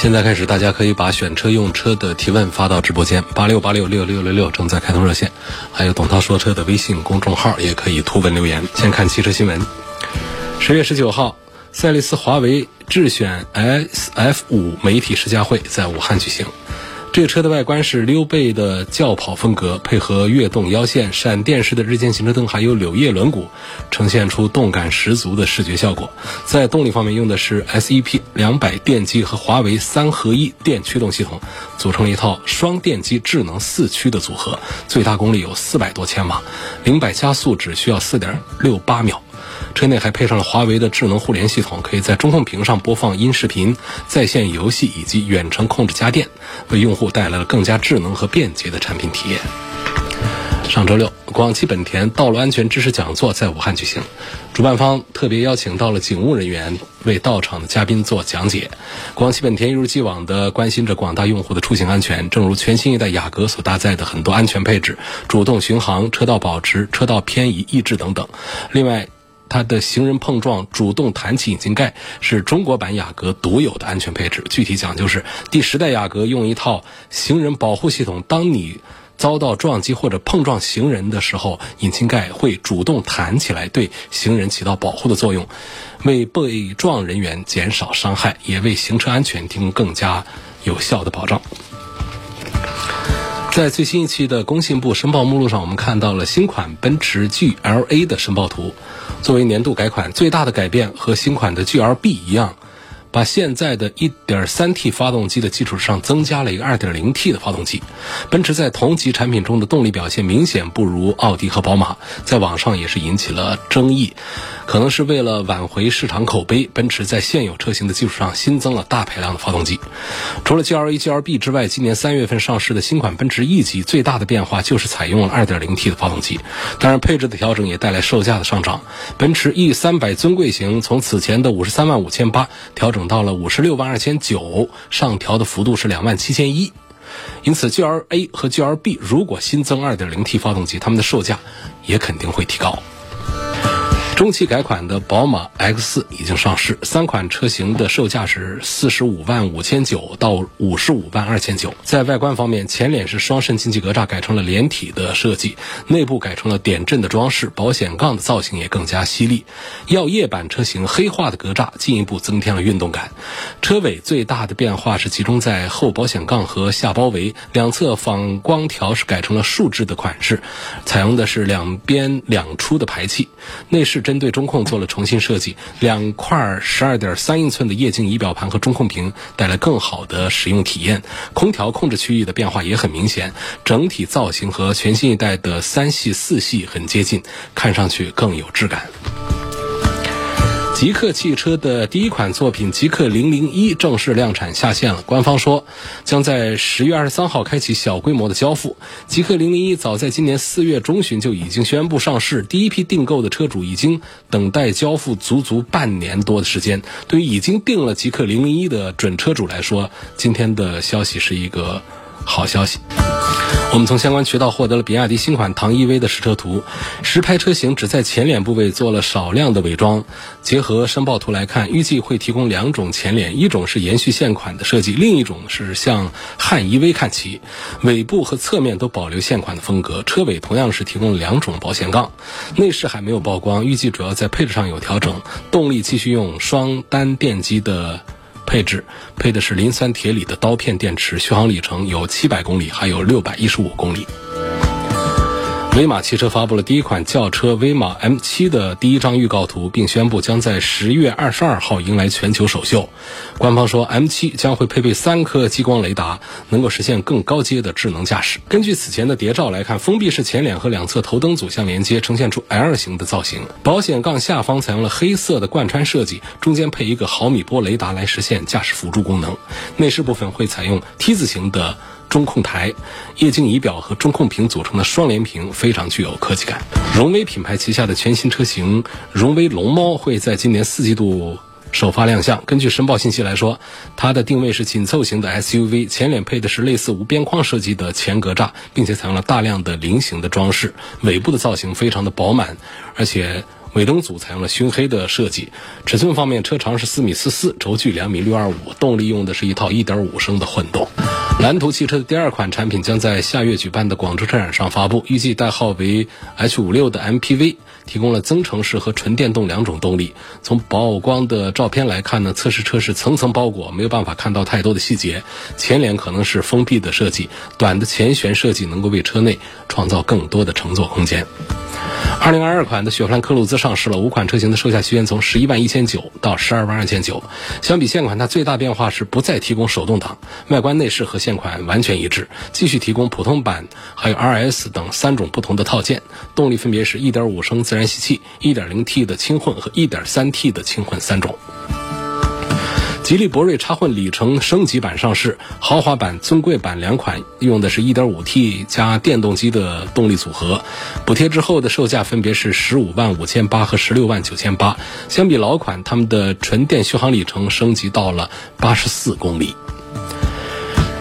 现在开始，大家可以把选车用车的提问发到直播间八六八六六六六六，正在开通热线，还有董涛说车的微信公众号也可以图文留言。先看汽车新闻，十月十九号，赛力斯华为智选 SF 五媒体试驾会在武汉举行。这车的外观是溜背的轿跑风格，配合跃动腰线、闪电式的日间行车灯，还有柳叶轮毂，呈现出动感十足的视觉效果。在动力方面，用的是 SEP 两百电机和华为三合一电驱动系统，组成了一套双电机智能四驱的组合，最大功率有四百多千瓦，零百加速只需要四点六八秒。车内还配上了华为的智能互联系统，可以在中控屏上播放音视频、在线游戏以及远程控制家电，为用户带来了更加智能和便捷的产品体验。上周六，广汽本田道路安全知识讲座在武汉举行，主办方特别邀请到了警务人员为到场的嘉宾做讲解。广汽本田一如既往地关心着广大用户的出行安全，正如全新一代雅阁所搭载的很多安全配置，主动巡航、车道保持、车道偏移抑制等等。另外，它的行人碰撞主动弹起引擎盖是中国版雅阁独有的安全配置。具体讲就是第十代雅阁用一套行人保护系统，当你遭到撞击或者碰撞行人的时候，引擎盖会主动弹起来，对行人起到保护的作用，为被撞人员减少伤害，也为行车安全提供更加有效的保障。在最新一期的工信部申报目录上，我们看到了新款奔驰 GLA 的申报图。作为年度改款，最大的改变和新款的 GLB 一样，把现在的一点三 T 发动机的基础上增加了一个二点零 T 的发动机。奔驰在同级产品中的动力表现明显不如奥迪和宝马，在网上也是引起了争议。可能是为了挽回市场口碑，奔驰在现有车型的基础上新增了大排量的发动机。除了 GLA、GLB 之外，今年三月份上市的新款奔驰 E 级最大的变化就是采用了 2.0T 的发动机。当然，配置的调整也带来售价的上涨。奔驰 E 三百尊贵型从此前的53万五千八调整到了五十六万二千九，上调的幅度是两万七千一。因此 G R A 和 G R B 如果新增二点零 T 发动机，它们的售价也肯定会提高。中期改款的宝马 X 已经上市，三款车型的售价是四十五万五千九到五十五万二千九。在外观方面，前脸是双肾进气格栅改成了连体的设计，内部改成了点阵的装饰，保险杠的造型也更加犀利。耀夜版车型黑化的格栅进一步增添了运动感。车尾最大的变化是集中在后保险杠和下包围，两侧反光条是改成了竖置的款式，采用的是两边两出的排气。内饰针对中控做了重新设计，两块十二点三英寸的液晶仪表盘和中控屏带来更好的使用体验。空调控制区域的变化也很明显，整体造型和全新一代的三系、四系很接近，看上去更有质感。极客汽车的第一款作品极客零零一正式量产下线了。官方说，将在十月二十三号开启小规模的交付。极客零零一早在今年四月中旬就已经宣布上市，第一批订购的车主已经等待交付足足半年多的时间。对于已经订了极客零零一的准车主来说，今天的消息是一个好消息。我们从相关渠道获得了比亚迪新款唐 EV 的实车图，实拍车型只在前脸部位做了少量的伪装。结合申报图来看，预计会提供两种前脸，一种是延续现款的设计，另一种是向汉 EV 看齐。尾部和侧面都保留现款的风格，车尾同样是提供两种保险杠。内饰还没有曝光，预计主要在配置上有调整。动力继续用双单电机的。配置配的是磷酸铁锂的刀片电池，续航里程有七百公里，还有六百一十五公里。威马汽车发布了第一款轿车威马 M7 的第一张预告图，并宣布将在十月二十二号迎来全球首秀。官方说，M7 将会配备三颗激光雷达，能够实现更高阶的智能驾驶。根据此前的谍照来看，封闭式前脸和两侧头灯组相连接，呈现出 L 型的造型。保险杠下方采用了黑色的贯穿设计，中间配一个毫米波雷达来实现驾驶辅助功能。内饰部分会采用 T 字形的。中控台、液晶仪表和中控屏组成的双联屏非常具有科技感。荣威品牌旗下的全新车型荣威龙猫会在今年四季度首发亮相。根据申报信息来说，它的定位是紧凑型的 SUV，前脸配的是类似无边框设计的前格栅，并且采用了大量的菱形的装饰。尾部的造型非常的饱满，而且。尾灯组采用了熏黑的设计，尺寸方面，车长是四米四四，轴距两米六二五，动力用的是一套一点五升的混动。蓝图汽车的第二款产品将在下月举办的广州车展上发布，预计代号为 H 五六的 MPV，提供了增程式和纯电动两种动力。从曝光的照片来看呢，测试车是层层包裹，没有办法看到太多的细节。前脸可能是封闭的设计，短的前悬设计能够为车内创造更多的乘坐空间。二零二二款的雪佛兰科鲁兹上市了，五款车型的售价区间从十一万一千九到十二万二千九。相比现款，它最大变化是不再提供手动挡，外观内饰和现款完全一致，继续提供普通版还有 RS 等三种不同的套件。动力分别是一点五升自然吸气、一点零 T 的轻混和一点三 T 的轻混三种。吉利博瑞插混里程升级版上市，豪华版、尊贵版两款用的是一点五 T 加电动机的动力组合，补贴之后的售价分别是十五万五千八和十六万九千八。相比老款，他们的纯电续航里程升级到了八十四公里。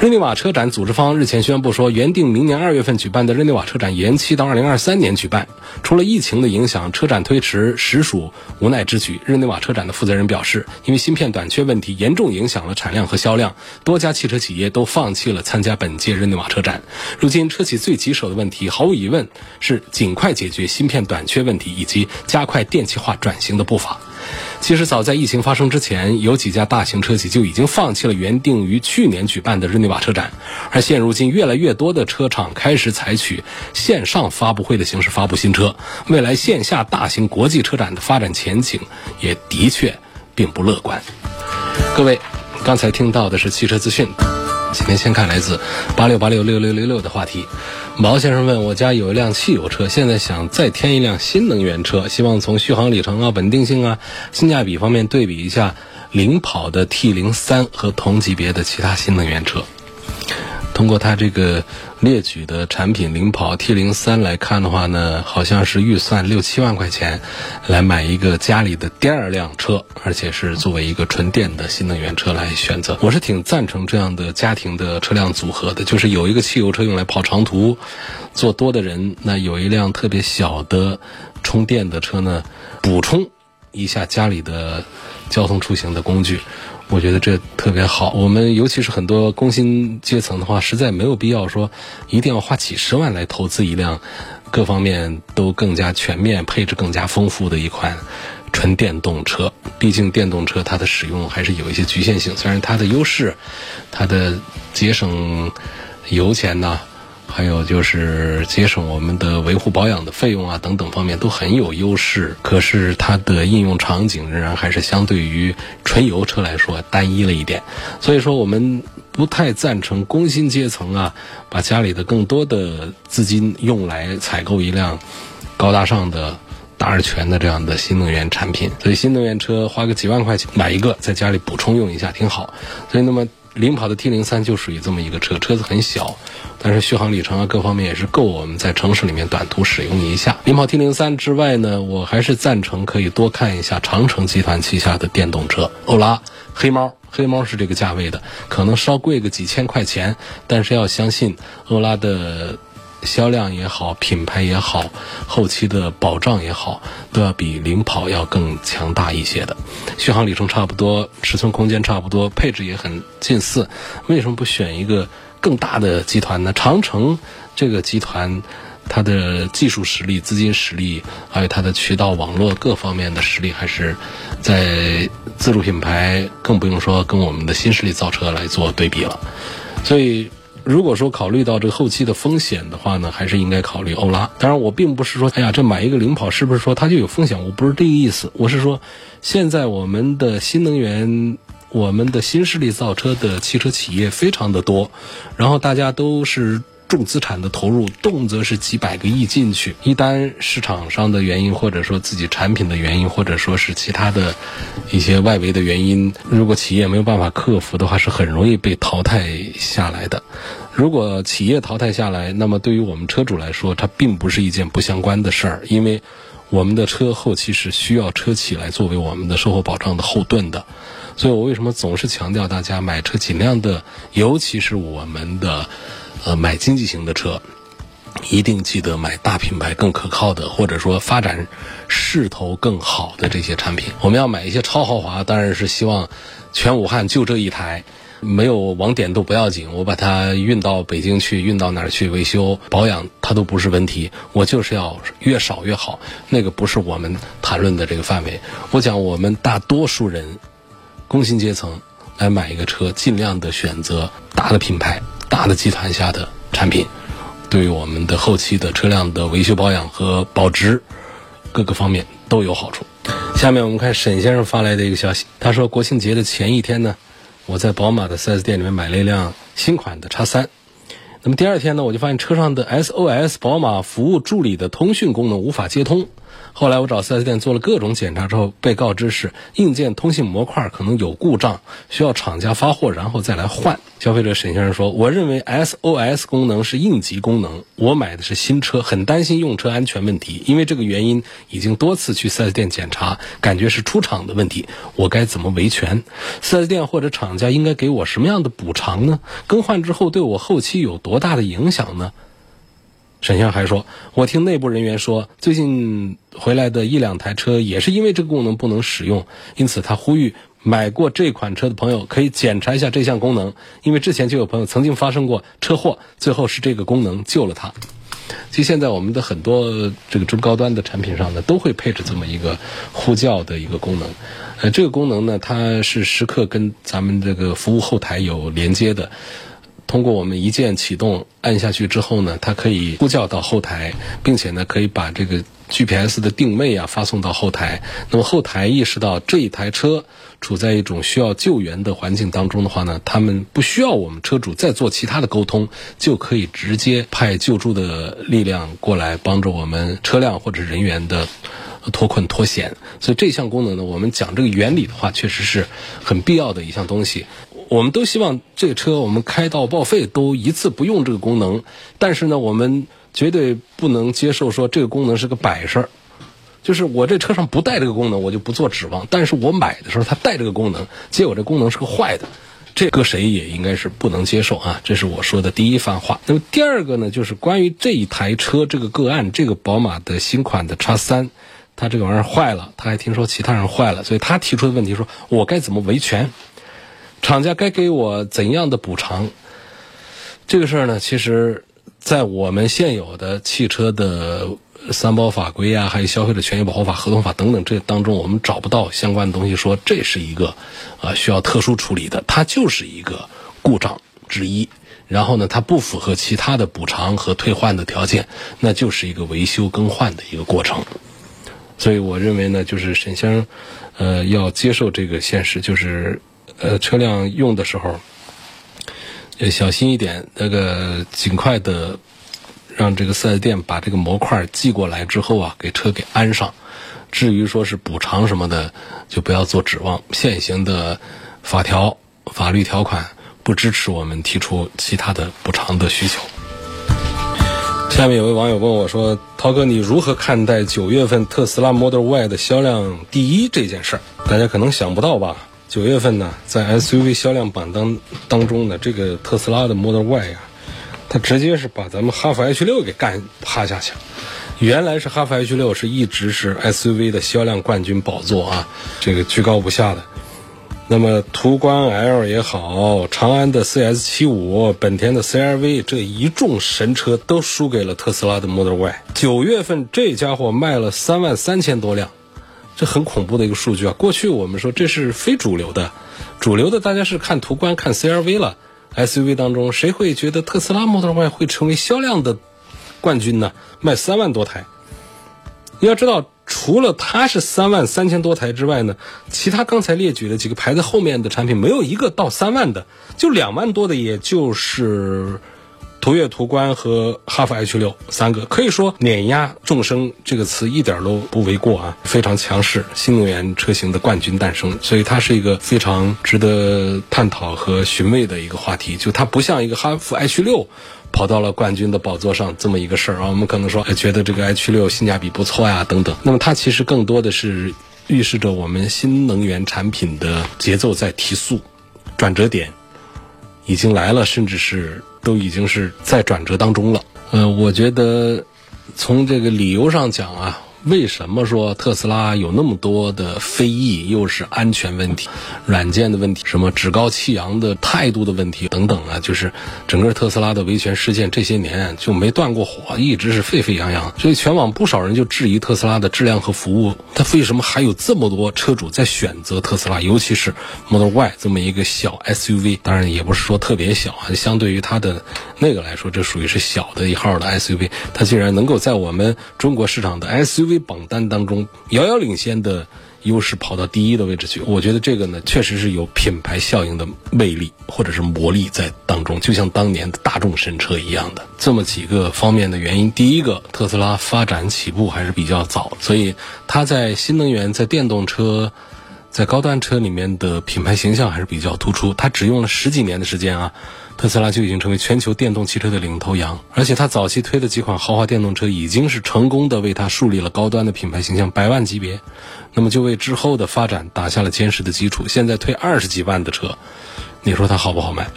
日内瓦车展组织方日前宣布说，原定明年二月份举办的日内瓦车展延期到二零二三年举办。除了疫情的影响，车展推迟实属无奈之举。日内瓦车展的负责人表示，因为芯片短缺问题严重影响了产量和销量，多家汽车企业都放弃了参加本届日内瓦车展。如今，车企最棘手的问题，毫无疑问是尽快解决芯片短缺问题，以及加快电气化转型的步伐。其实早在疫情发生之前，有几家大型车企就已经放弃了原定于去年举办的日内瓦车展，而现如今，越来越多的车厂开始采取线上发布会的形式发布新车。未来线下大型国际车展的发展前景也的确并不乐观。各位，刚才听到的是汽车资讯。今天先看来自八六八六六六六六的话题。毛先生问我家有一辆汽油车，现在想再添一辆新能源车，希望从续航里程啊、稳定性啊、性价比方面对比一下领跑的 T 零三和同级别的其他新能源车。通过它这个列举的产品领跑 T 零三来看的话呢，好像是预算六七万块钱来买一个家里的第二辆车，而且是作为一个纯电的新能源车来选择。我是挺赞成这样的家庭的车辆组合的，就是有一个汽油车用来跑长途，坐多的人，那有一辆特别小的充电的车呢，补充一下家里的交通出行的工具。我觉得这特别好。我们尤其是很多工薪阶层的话，实在没有必要说一定要花几十万来投资一辆各方面都更加全面、配置更加丰富的一款纯电动车。毕竟电动车它的使用还是有一些局限性，虽然它的优势，它的节省油钱呐。还有就是节省我们的维护保养的费用啊，等等方面都很有优势。可是它的应用场景仍然还是相对于纯油车来说单一了一点。所以说，我们不太赞成工薪阶层啊，把家里的更多的资金用来采购一辆高大上的、大而全的这样的新能源产品。所以，新能源车花个几万块钱买一个，在家里补充用一下挺好。所以，那么。领跑的 T 零三就属于这么一个车，车子很小，但是续航里程啊各方面也是够我们在城市里面短途使用一下。领跑 T 零三之外呢，我还是赞成可以多看一下长城集团旗下的电动车，欧拉、黑猫。黑猫是这个价位的，可能稍贵个几千块钱，但是要相信欧拉的。销量也好，品牌也好，后期的保障也好，都要比领跑要更强大一些的。续航里程差不多，尺寸空间差不多，配置也很近似。为什么不选一个更大的集团呢？长城这个集团，它的技术实力、资金实力，还有它的渠道网络各方面的实力，还是在自主品牌，更不用说跟我们的新势力造车来做对比了。所以。如果说考虑到这个后期的风险的话呢，还是应该考虑欧拉。当然，我并不是说，哎呀，这买一个领跑是不是说它就有风险？我不是这个意思。我是说，现在我们的新能源、我们的新势力造车的汽车企业非常的多，然后大家都是。重资产的投入，动辄是几百个亿进去。一旦市场上的原因，或者说自己产品的原因，或者说是其他的一些外围的原因，如果企业没有办法克服的话，是很容易被淘汰下来的。如果企业淘汰下来，那么对于我们车主来说，它并不是一件不相关的事儿，因为我们的车后期是需要车企来作为我们的售后保障的后盾的。所以我为什么总是强调大家买车尽量的，尤其是我们的。呃，买经济型的车，一定记得买大品牌更可靠的，或者说发展势头更好的这些产品。我们要买一些超豪华，当然是希望全武汉就这一台，没有网点都不要紧，我把它运到北京去，运到哪儿去维修保养，它都不是问题。我就是要越少越好，那个不是我们谈论的这个范围。我讲我们大多数人，工薪阶层来买一个车，尽量的选择大的品牌。大的集团下的产品，对于我们的后期的车辆的维修保养和保值各个方面都有好处。下面我们看沈先生发来的一个消息，他说国庆节的前一天呢，我在宝马的 4S 店里面买了一辆新款的叉三。那么第二天呢，我就发现车上的 SOS 宝马服务助理的通讯功能无法接通。后来我找 4S 店做了各种检查之后，被告知是硬件通信模块可能有故障，需要厂家发货然后再来换。消费者沈先生说：“我认为 SOS 功能是应急功能，我买的是新车，很担心用车安全问题。因为这个原因，已经多次去 4S 店检查，感觉是出厂的问题。我该怎么维权？4S 店或者厂家应该给我什么样的补偿呢？更换之后对我后期有多大的影响呢？”沈先生还说：“我听内部人员说，最近回来的一两台车也是因为这个功能不能使用，因此他呼吁买过这款车的朋友可以检查一下这项功能，因为之前就有朋友曾经发生过车祸，最后是这个功能救了他。其实现在我们的很多这个中高端的产品上呢，都会配置这么一个呼叫的一个功能。呃，这个功能呢，它是时刻跟咱们这个服务后台有连接的。”通过我们一键启动按下去之后呢，它可以呼叫到后台，并且呢可以把这个 GPS 的定位啊发送到后台。那么后台意识到这一台车处在一种需要救援的环境当中的话呢，他们不需要我们车主再做其他的沟通，就可以直接派救助的力量过来帮助我们车辆或者人员的脱困脱险。所以这项功能呢，我们讲这个原理的话，确实是很必要的一项东西。我们都希望这个车我们开到报废都一次不用这个功能，但是呢，我们绝对不能接受说这个功能是个摆设，就是我这车上不带这个功能，我就不做指望。但是我买的时候它带这个功能，结果这功能是个坏的，这搁谁也应该是不能接受啊！这是我说的第一番话。那么第二个呢，就是关于这一台车这个个案，这个宝马的新款的叉三，它这个玩意儿坏了，他还听说其他人坏了，所以他提出的问题说，我该怎么维权？厂家该给我怎样的补偿？这个事儿呢，其实，在我们现有的汽车的三包法规啊，还有消费者权益保护法、合同法等等这当中，我们找不到相关的东西说这是一个啊需要特殊处理的，它就是一个故障之一。然后呢，它不符合其他的补偿和退换的条件，那就是一个维修更换的一个过程。所以我认为呢，就是沈先生，呃，要接受这个现实，就是。呃，车辆用的时候，要小心一点。那个尽快的让这个四 S 店把这个模块寄过来之后啊，给车给安上。至于说是补偿什么的，就不要做指望。现行的法条、法律条款不支持我们提出其他的补偿的需求。下面有位网友问我说：“涛哥，你如何看待九月份特斯拉 Model Y 的销量第一这件事儿？”大家可能想不到吧？九月份呢，在 SUV 销量榜当当中呢，这个特斯拉的 Model Y 呀，它直接是把咱们哈弗 H 六给干趴下去了。原来是哈弗 H 六是一直是 SUV 的销量冠军宝座啊，这个居高不下的。那么途观 L 也好，长安的 CS 七五，本田的 CRV 这一众神车都输给了特斯拉的 Model Y。九月份这家伙卖了三万三千多辆。这很恐怖的一个数据啊！过去我们说这是非主流的，主流的大家是看途观、看 CRV 了，SUV 当中，谁会觉得特斯拉 Model Y 会成为销量的冠军呢？卖三万多台。你要知道，除了它是三万三千多台之外呢，其他刚才列举的几个排在后面的产品，没有一个到三万的，就两万多的，也就是。途岳、途观和哈弗 H 六三个，可以说碾压众生这个词一点都不为过啊，非常强势，新能源车型的冠军诞生，所以它是一个非常值得探讨和寻味的一个话题。就它不像一个哈弗 H 六跑到了冠军的宝座上这么一个事儿啊，我们可能说觉得这个 H 六性价比不错呀等等。那么它其实更多的是预示着我们新能源产品的节奏在提速，转折点已经来了，甚至是。都已经是在转折当中了。呃，我觉得从这个理由上讲啊。为什么说特斯拉有那么多的非议？又是安全问题、软件的问题，什么趾高气扬的态度的问题等等啊？就是整个特斯拉的维权事件这些年就没断过火，一直是沸沸扬扬。所以全网不少人就质疑特斯拉的质量和服务。它为什么还有这么多车主在选择特斯拉？尤其是 Model Y 这么一个小 SUV，当然也不是说特别小啊，相对于它的那个来说，这属于是小的一号的 SUV。它竟然能够在我们中国市场的 SUV。榜单当中遥遥领先的优势跑到第一的位置去，我觉得这个呢确实是有品牌效应的魅力或者是魔力在当中，就像当年的大众神车一样的这么几个方面的原因。第一个，特斯拉发展起步还是比较早，所以它在新能源、在电动车、在高端车里面的品牌形象还是比较突出。它只用了十几年的时间啊。特斯拉就已经成为全球电动汽车的领头羊，而且它早期推的几款豪华电动车已经是成功的为它树立了高端的品牌形象，百万级别，那么就为之后的发展打下了坚实的基础。现在推二十几万的车，你说它好不好卖？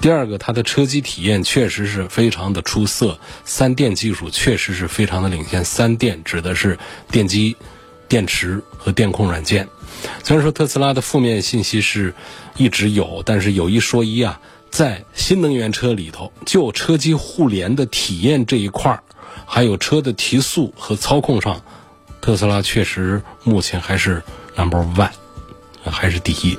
第二个，它的车机体验确实是非常的出色，三电技术确实是非常的领先。三电指的是电机、电池和电控软件。虽然说特斯拉的负面信息是一直有，但是有一说一啊。在新能源车里头，就车机互联的体验这一块儿，还有车的提速和操控上，特斯拉确实目前还是 number one，还是第一。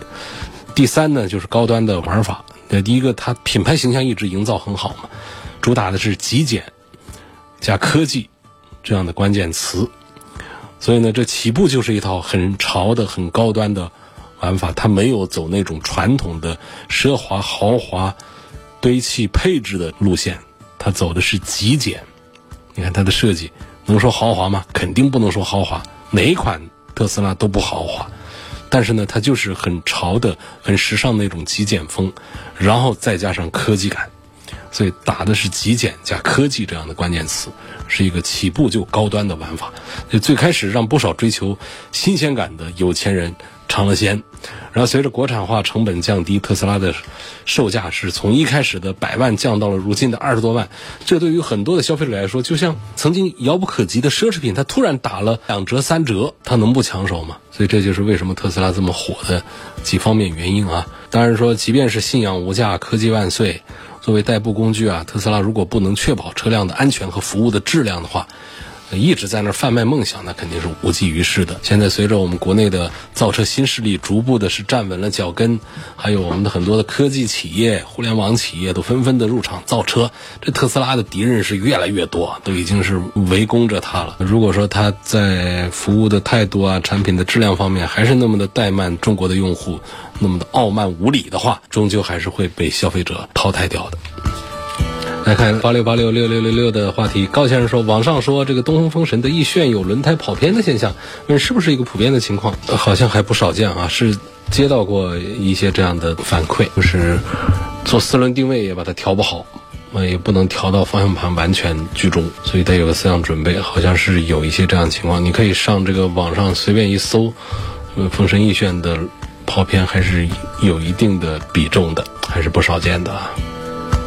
第三呢，就是高端的玩法。那第一个，它品牌形象一直营造很好嘛，主打的是极简加科技这样的关键词，所以呢，这起步就是一套很潮的、很高端的。玩法，它没有走那种传统的奢华豪华堆砌配置的路线，它走的是极简。你看它的设计，能说豪华吗？肯定不能说豪华，哪一款特斯拉都不豪华。但是呢，它就是很潮的、很时尚那种极简风，然后再加上科技感，所以打的是极简加科技这样的关键词，是一个起步就高端的玩法。最开始让不少追求新鲜感的有钱人。尝了鲜，然后随着国产化成本降低，特斯拉的售价是从一开始的百万降到了如今的二十多万。这对于很多的消费者来说，就像曾经遥不可及的奢侈品，它突然打了两折三折，它能不抢手吗？所以这就是为什么特斯拉这么火的几方面原因啊。当然说，即便是信仰无价，科技万岁，作为代步工具啊，特斯拉如果不能确保车辆的安全和服务的质量的话。一直在那儿贩卖梦想，那肯定是无济于事的。现在随着我们国内的造车新势力逐步的是站稳了脚跟，还有我们的很多的科技企业、互联网企业都纷纷的入场造车，这特斯拉的敌人是越来越多，都已经是围攻着它了。如果说它在服务的态度啊、产品的质量方面还是那么的怠慢中国的用户，那么的傲慢无礼的话，终究还是会被消费者淘汰掉的。来看八六八六六六六六的话题，高先生说，网上说这个东风风神的逸炫有轮胎跑偏的现象，问是不是一个普遍的情况？好像还不少见啊，是接到过一些这样的反馈，就是做四轮定位也把它调不好，也不能调到方向盘完全居中，所以得有个思想准备，好像是有一些这样的情况。你可以上这个网上随便一搜，呃风神逸炫的跑偏还是有一定的比重的，还是不少见的啊。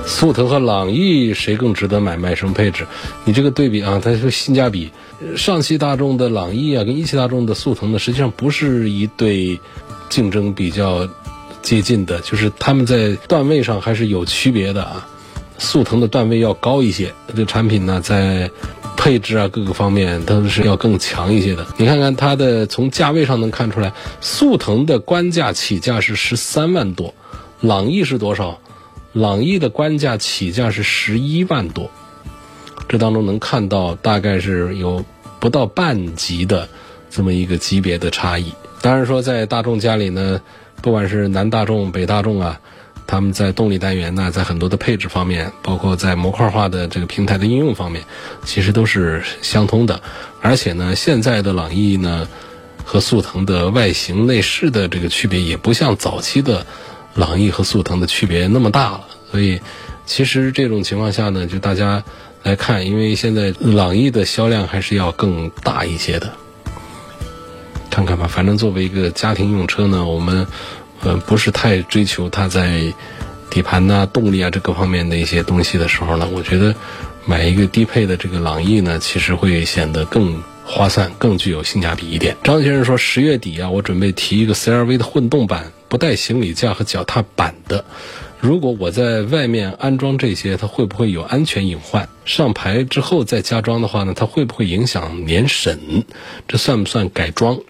速腾和朗逸谁更值得买？买什么配置？你这个对比啊，它说性价比，上汽大众的朗逸啊，跟一汽大众的速腾呢，实际上不是一对竞争比较接近的，就是他们在段位上还是有区别的啊。速腾的段位要高一些，这产品呢在配置啊各个方面都是要更强一些的。你看看它的从价位上能看出来，速腾的官价起价是十三万多，朗逸是多少？朗逸的官价起价是十一万多，这当中能看到大概是有不到半级的这么一个级别的差异。当然说，在大众家里呢，不管是南大众、北大众啊，他们在动力单元呢，在很多的配置方面，包括在模块化的这个平台的应用方面，其实都是相通的。而且呢，现在的朗逸呢和速腾的外形内饰的这个区别，也不像早期的。朗逸和速腾的区别那么大了，所以其实这种情况下呢，就大家来看，因为现在朗逸的销量还是要更大一些的。看看吧，反正作为一个家庭用车呢，我们呃不是太追求它在底盘呐、动力啊这各方面的一些东西的时候呢，我觉得买一个低配的这个朗逸呢，其实会显得更划算、更具有性价比一点。张先生说，十月底啊，我准备提一个 CRV 的混动版。不带行李架和脚踏板的，如果我在外面安装这些，它会不会有安全隐患？上牌之后再加装的话呢，它会不会影响年审？这算不算改装？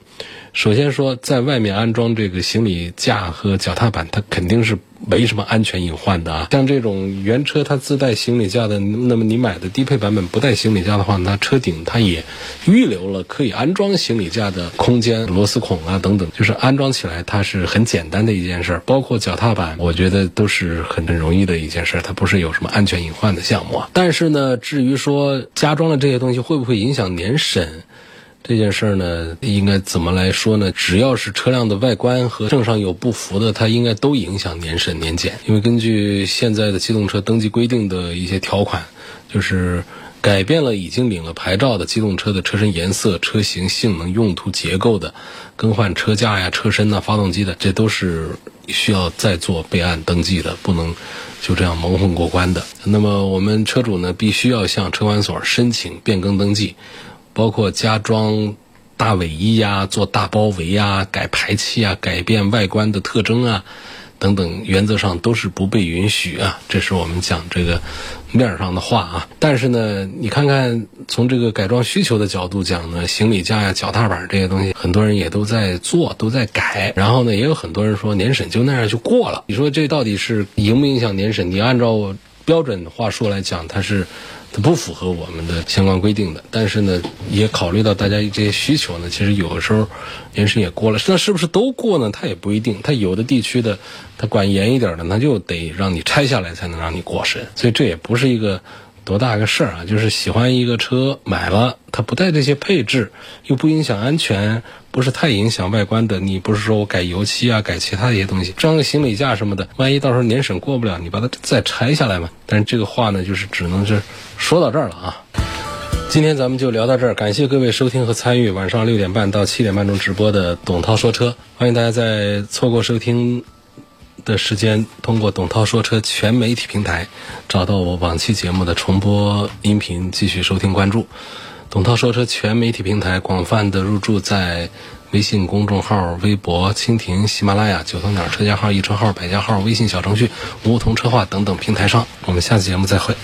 首先说，在外面安装这个行李架和脚踏板，它肯定是没什么安全隐患的啊。像这种原车它自带行李架的，那么你买的低配版本不带行李架的话，那车顶它也预留了可以安装行李架的空间、螺丝孔啊等等，就是安装起来它是很简单的一件事儿。包括脚踏板，我觉得都是很很容易的一件事儿，它不是有什么安全隐患的项目啊。但是呢，至于说加装了这些东西会不会影响年审？这件事儿呢，应该怎么来说呢？只要是车辆的外观和证上有不符的，它应该都影响年审年检。因为根据现在的机动车登记规定的一些条款，就是改变了已经领了牌照的机动车的车身颜色、车型、性能、用途、结构的，更换车架呀、车身呐、发动机的，这都是需要再做备案登记的，不能就这样蒙混过关的。那么我们车主呢，必须要向车管所申请变更登记。包括加装大尾翼呀、做大包围呀、改排气啊、改变外观的特征啊等等，原则上都是不被允许啊。这是我们讲这个面上的话啊。但是呢，你看看从这个改装需求的角度讲呢，行李架呀、脚踏板这些东西，很多人也都在做，都在改。然后呢，也有很多人说年审就那样就过了。你说这到底是影不影响年审？你按照标准话说来讲，它是。它不符合我们的相关规定的，但是呢，也考虑到大家这些需求呢，其实有的时候年审也过了，那是不是都过呢？它也不一定，它有的地区的，它管严一点的，那就得让你拆下来才能让你过审，所以这也不是一个。多大个事儿啊！就是喜欢一个车，买了它不带这些配置，又不影响安全，不是太影响外观的。你不是说我改油漆啊，改其他一些东西，装个行李架什么的，万一到时候年审过不了，你把它再拆下来嘛。但是这个话呢，就是只能是说到这儿了啊。今天咱们就聊到这儿，感谢各位收听和参与晚上六点半到七点半钟直播的董涛说车，欢迎大家在错过收听。的时间，通过董涛说车全媒体平台找到我往期节目的重播音频，继续收听关注。董涛说车全媒体平台广泛的入驻在微信公众号、微博、蜻蜓、喜马拉雅、九头鸟车家号、易车号、百家号、微信小程序、梧桐车话等等平台上。我们下次节目再会。